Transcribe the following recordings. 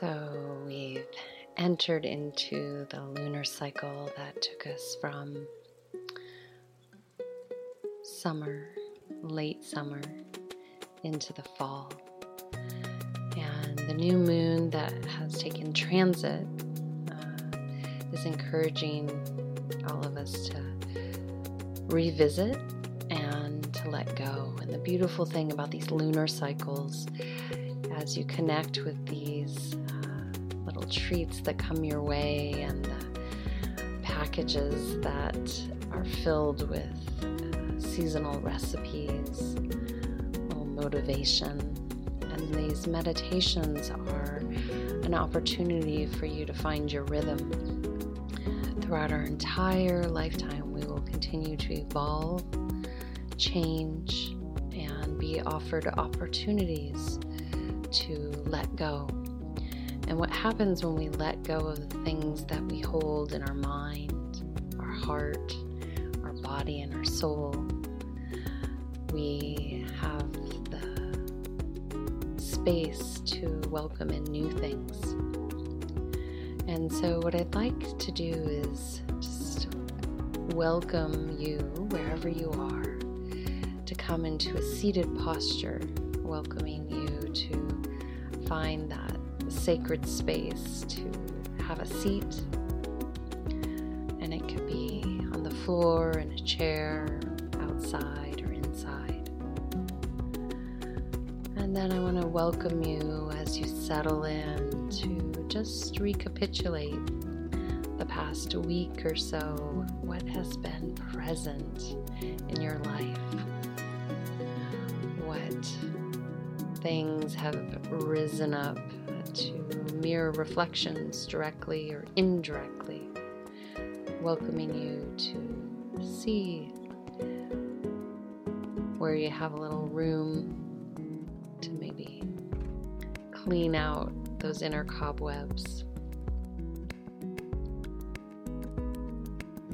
So we've entered into the lunar cycle that took us from summer, late summer, into the fall. And the new moon that has taken transit uh, is encouraging all of us to revisit and to let go. And the beautiful thing about these lunar cycles, as you connect with these treats that come your way and the packages that are filled with uh, seasonal recipes, little motivation. And these meditations are an opportunity for you to find your rhythm. Throughout our entire lifetime, we will continue to evolve, change, and be offered opportunities to let go and what happens when we let go of the things that we hold in our mind, our heart, our body, and our soul, we have the space to welcome in new things. And so, what I'd like to do is just welcome you wherever you are to come into a seated posture, welcoming you to find that sacred space to have a seat. And it could be on the floor, in a chair, outside, or inside. And then I want to welcome you as you settle in to just recapitulate the past week or so, what has been present in your life, what things have risen up mirror reflections directly or indirectly, welcoming you to see where you have a little room to maybe clean out those inner cobwebs.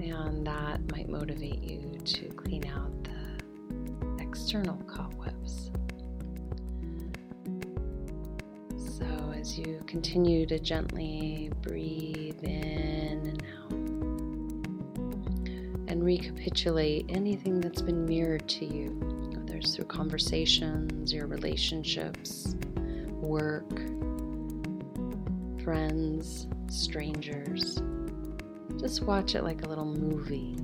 And that might motivate you to clean out the external cobwebs. You continue to gently breathe in and out and recapitulate anything that's been mirrored to you, whether it's through conversations, your relationships, work, friends, strangers. Just watch it like a little movie.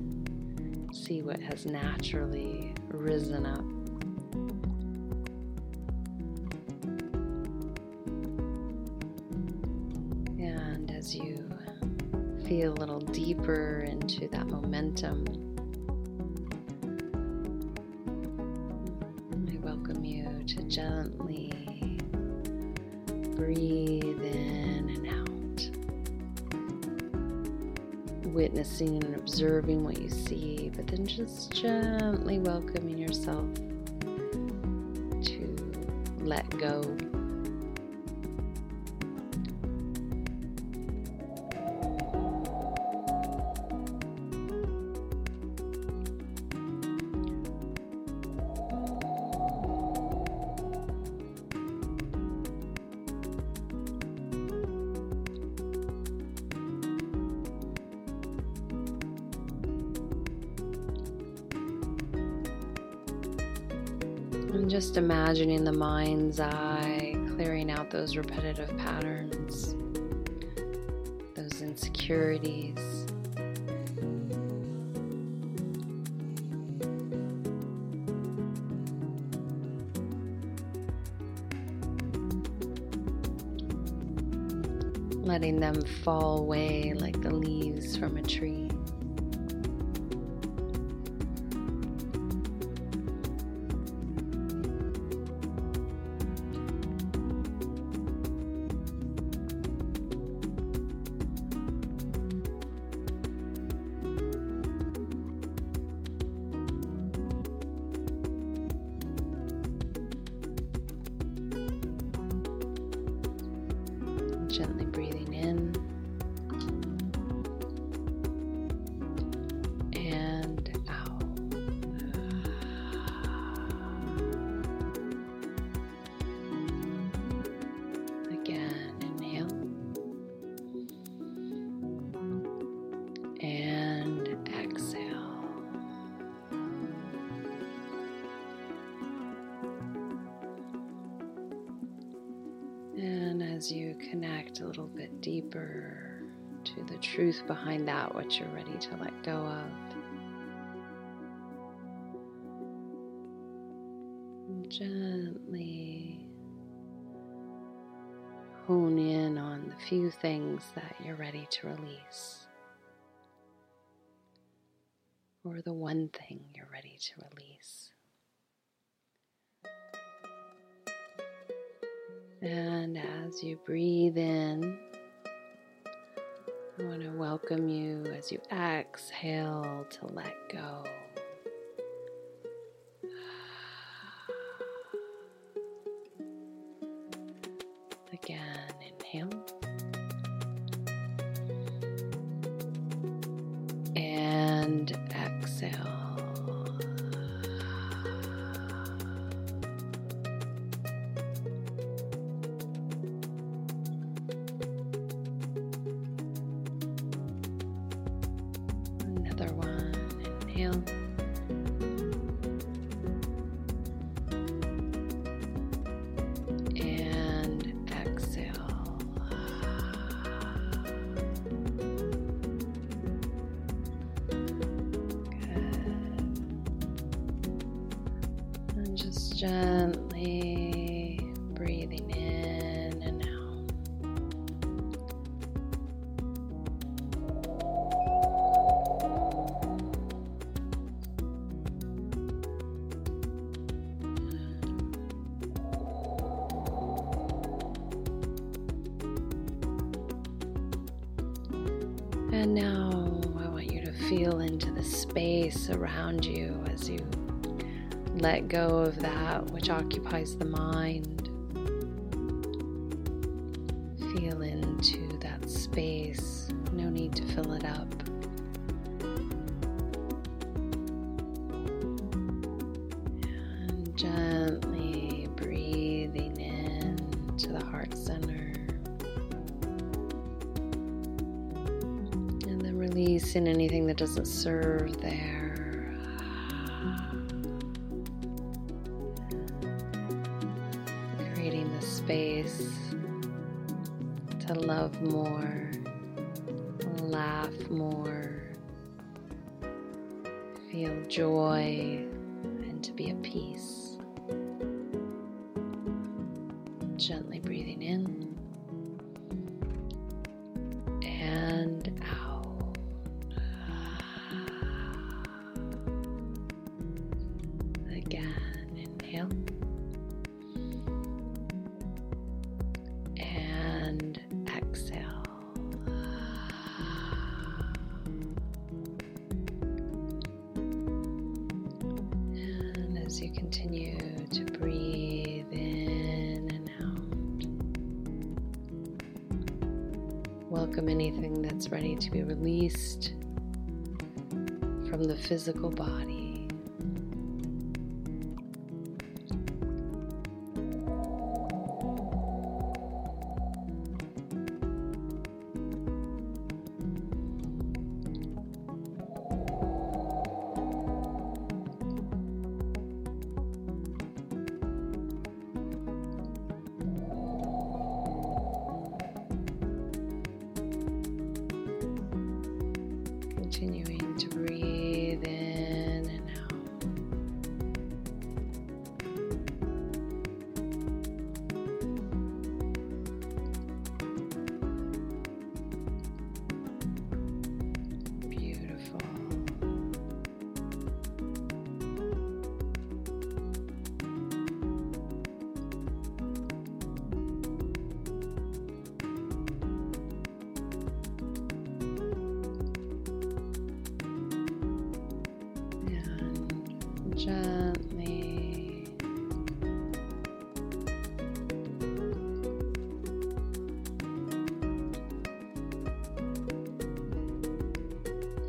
See what has naturally risen up deeper into that momentum. I welcome you to gently breathe in and out, witnessing and observing what you see, but then just gently welcoming yourself to let go Just imagining the mind's eye clearing out those repetitive patterns, those insecurities. Letting them fall away like the leaves from a tree. As you connect a little bit deeper to the truth behind that what you're ready to let go of. Gently hone in on the few things that you're ready to release, or the one thing you're ready to release. And as you breathe in, I want to welcome you as you exhale to let go. Gently breathing in and out. And now I want you to feel into the space around you as you let go of that which occupies the mind. Feel into that space, no need to fill it up. And gently breathing in to the heart center. And then releasing anything that doesn't serve there. More, laugh more, feel joy, and to be at peace. Gently breathing in from the physical body.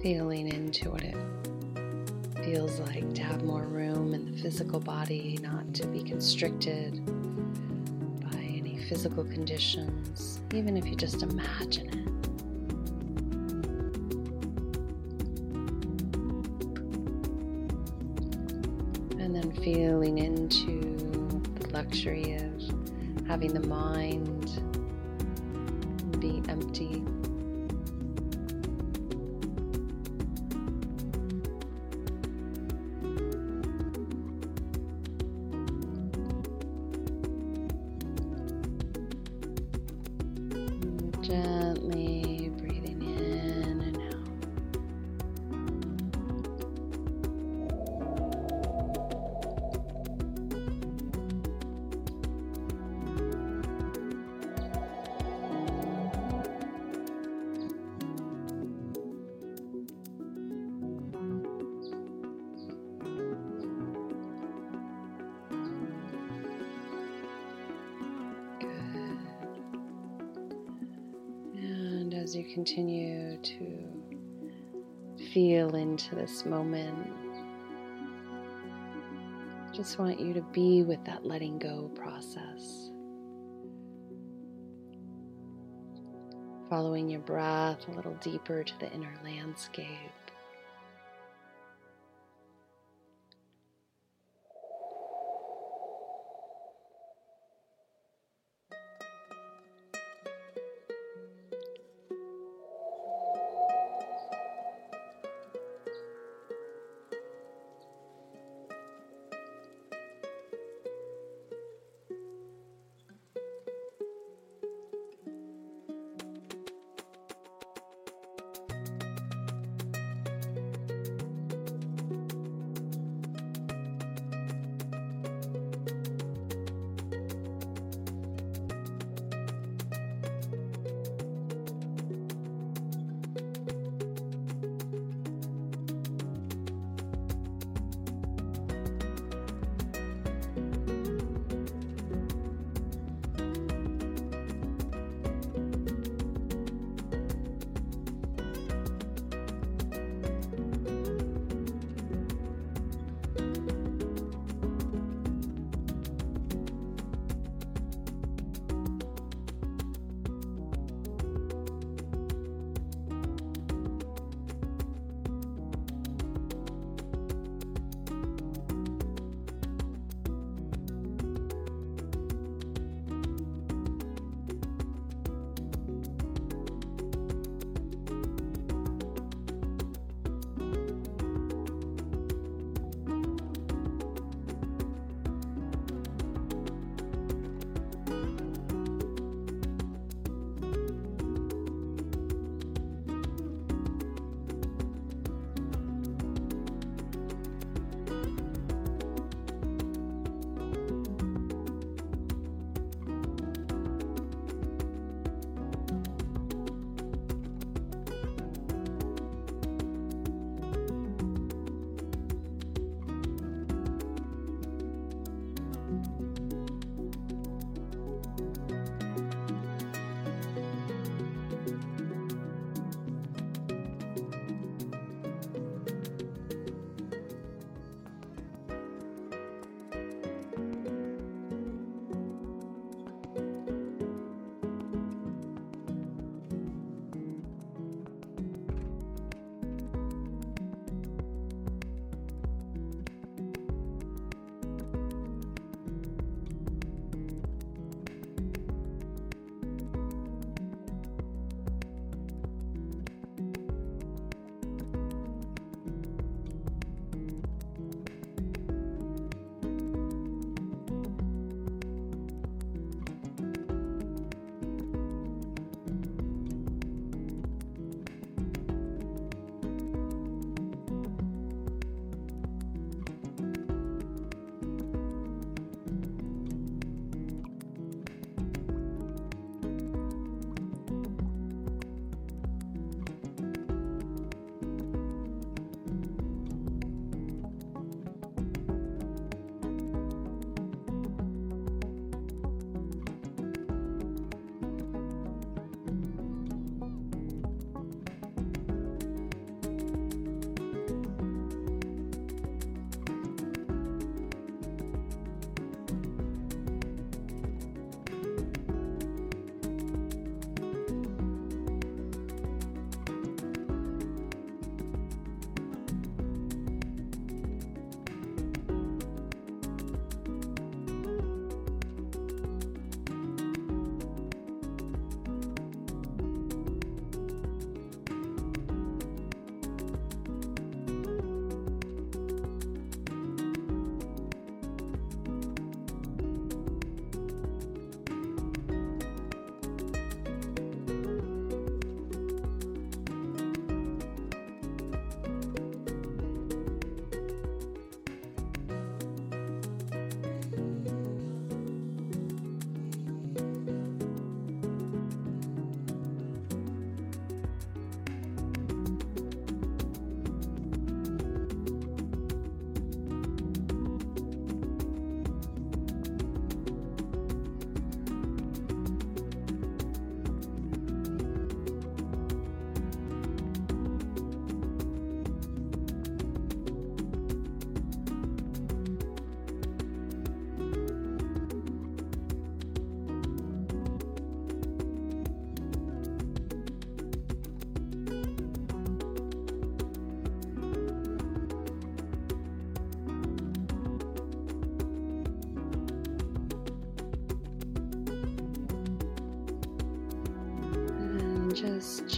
Feeling into what it feels like to have more room in the physical body, not to be constricted by any physical conditions, even if you just imagine it. And then feeling into the luxury of having the mind be empty. As you continue to feel into this moment, just want you to be with that letting go process. Following your breath a little deeper to the inner landscape.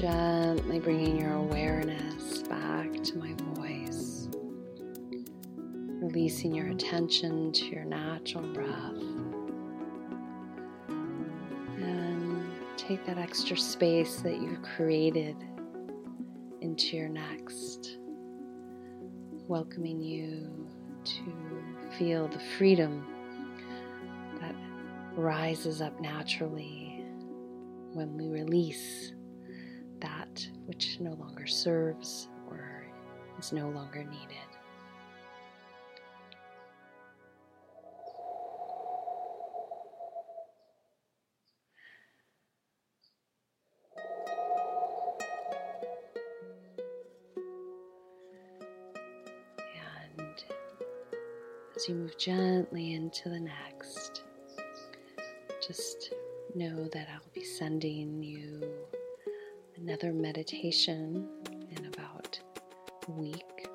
Gently bringing your awareness back to my voice, releasing your attention to your natural breath. And take that extra space that you've created into your next, welcoming you to feel the freedom that rises up naturally when we release that which no longer serves or is no longer needed. And as you move gently into the next, just know that I'll be sending you another meditation in about a week.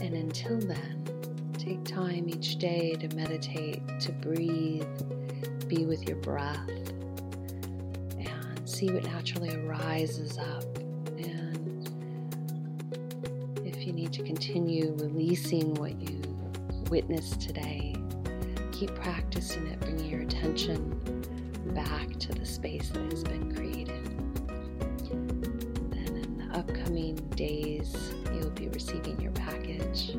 And until then, take time each day to meditate, to breathe, be with your breath, and see what naturally arises up And if you need to continue releasing what you witnessed today. Keep practicing it, bringing your attention back to the space that has been created. Upcoming days, you'll be receiving your package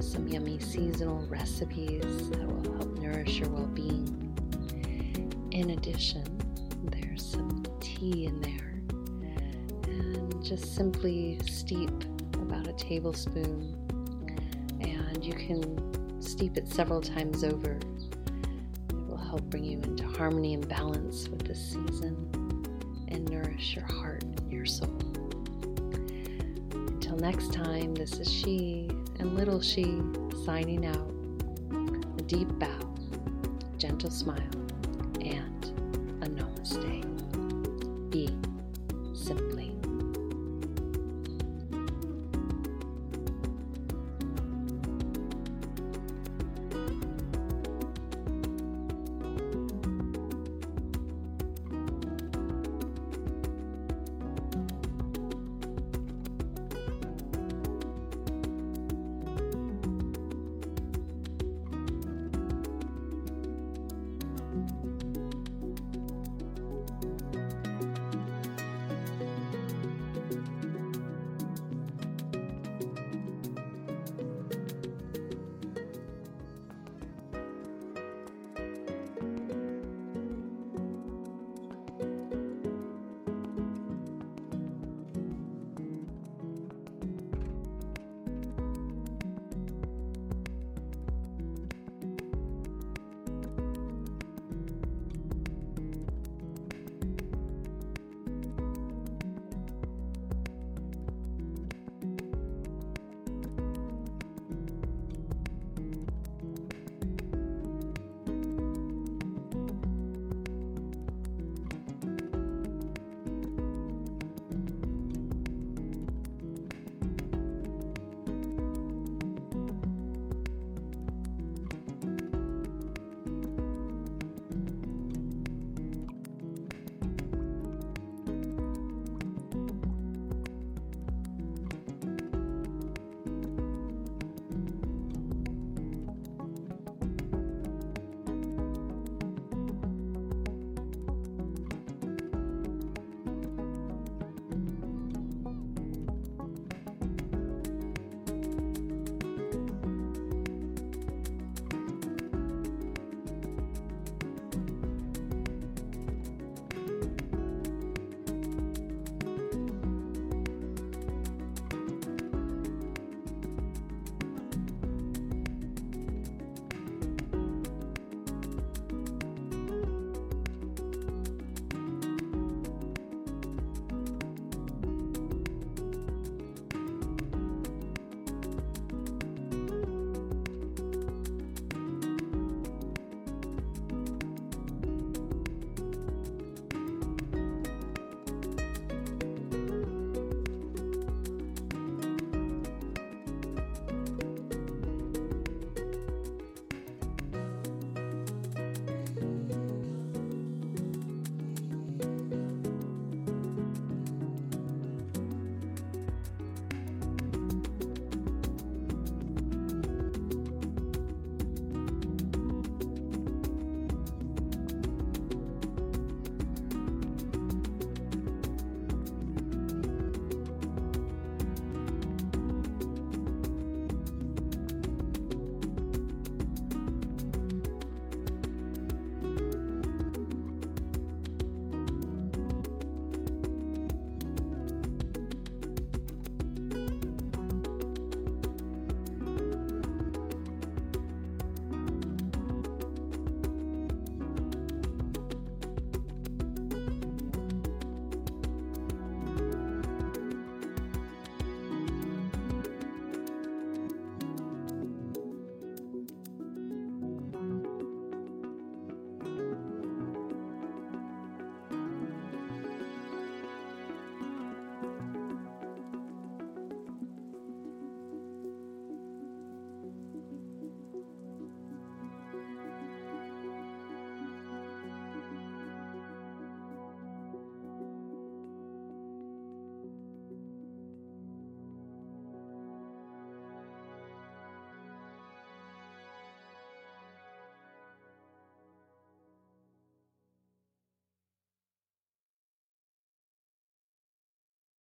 some yummy seasonal recipes that will help nourish your well being. In addition, there's some tea in there, and just simply steep about a tablespoon, and you can steep it several times over. It will help bring you into harmony and balance with this season and nourish your heart and your soul. Until next time, this is She and Little She signing out. A deep bow, gentle smile, and a namaste. Be simply.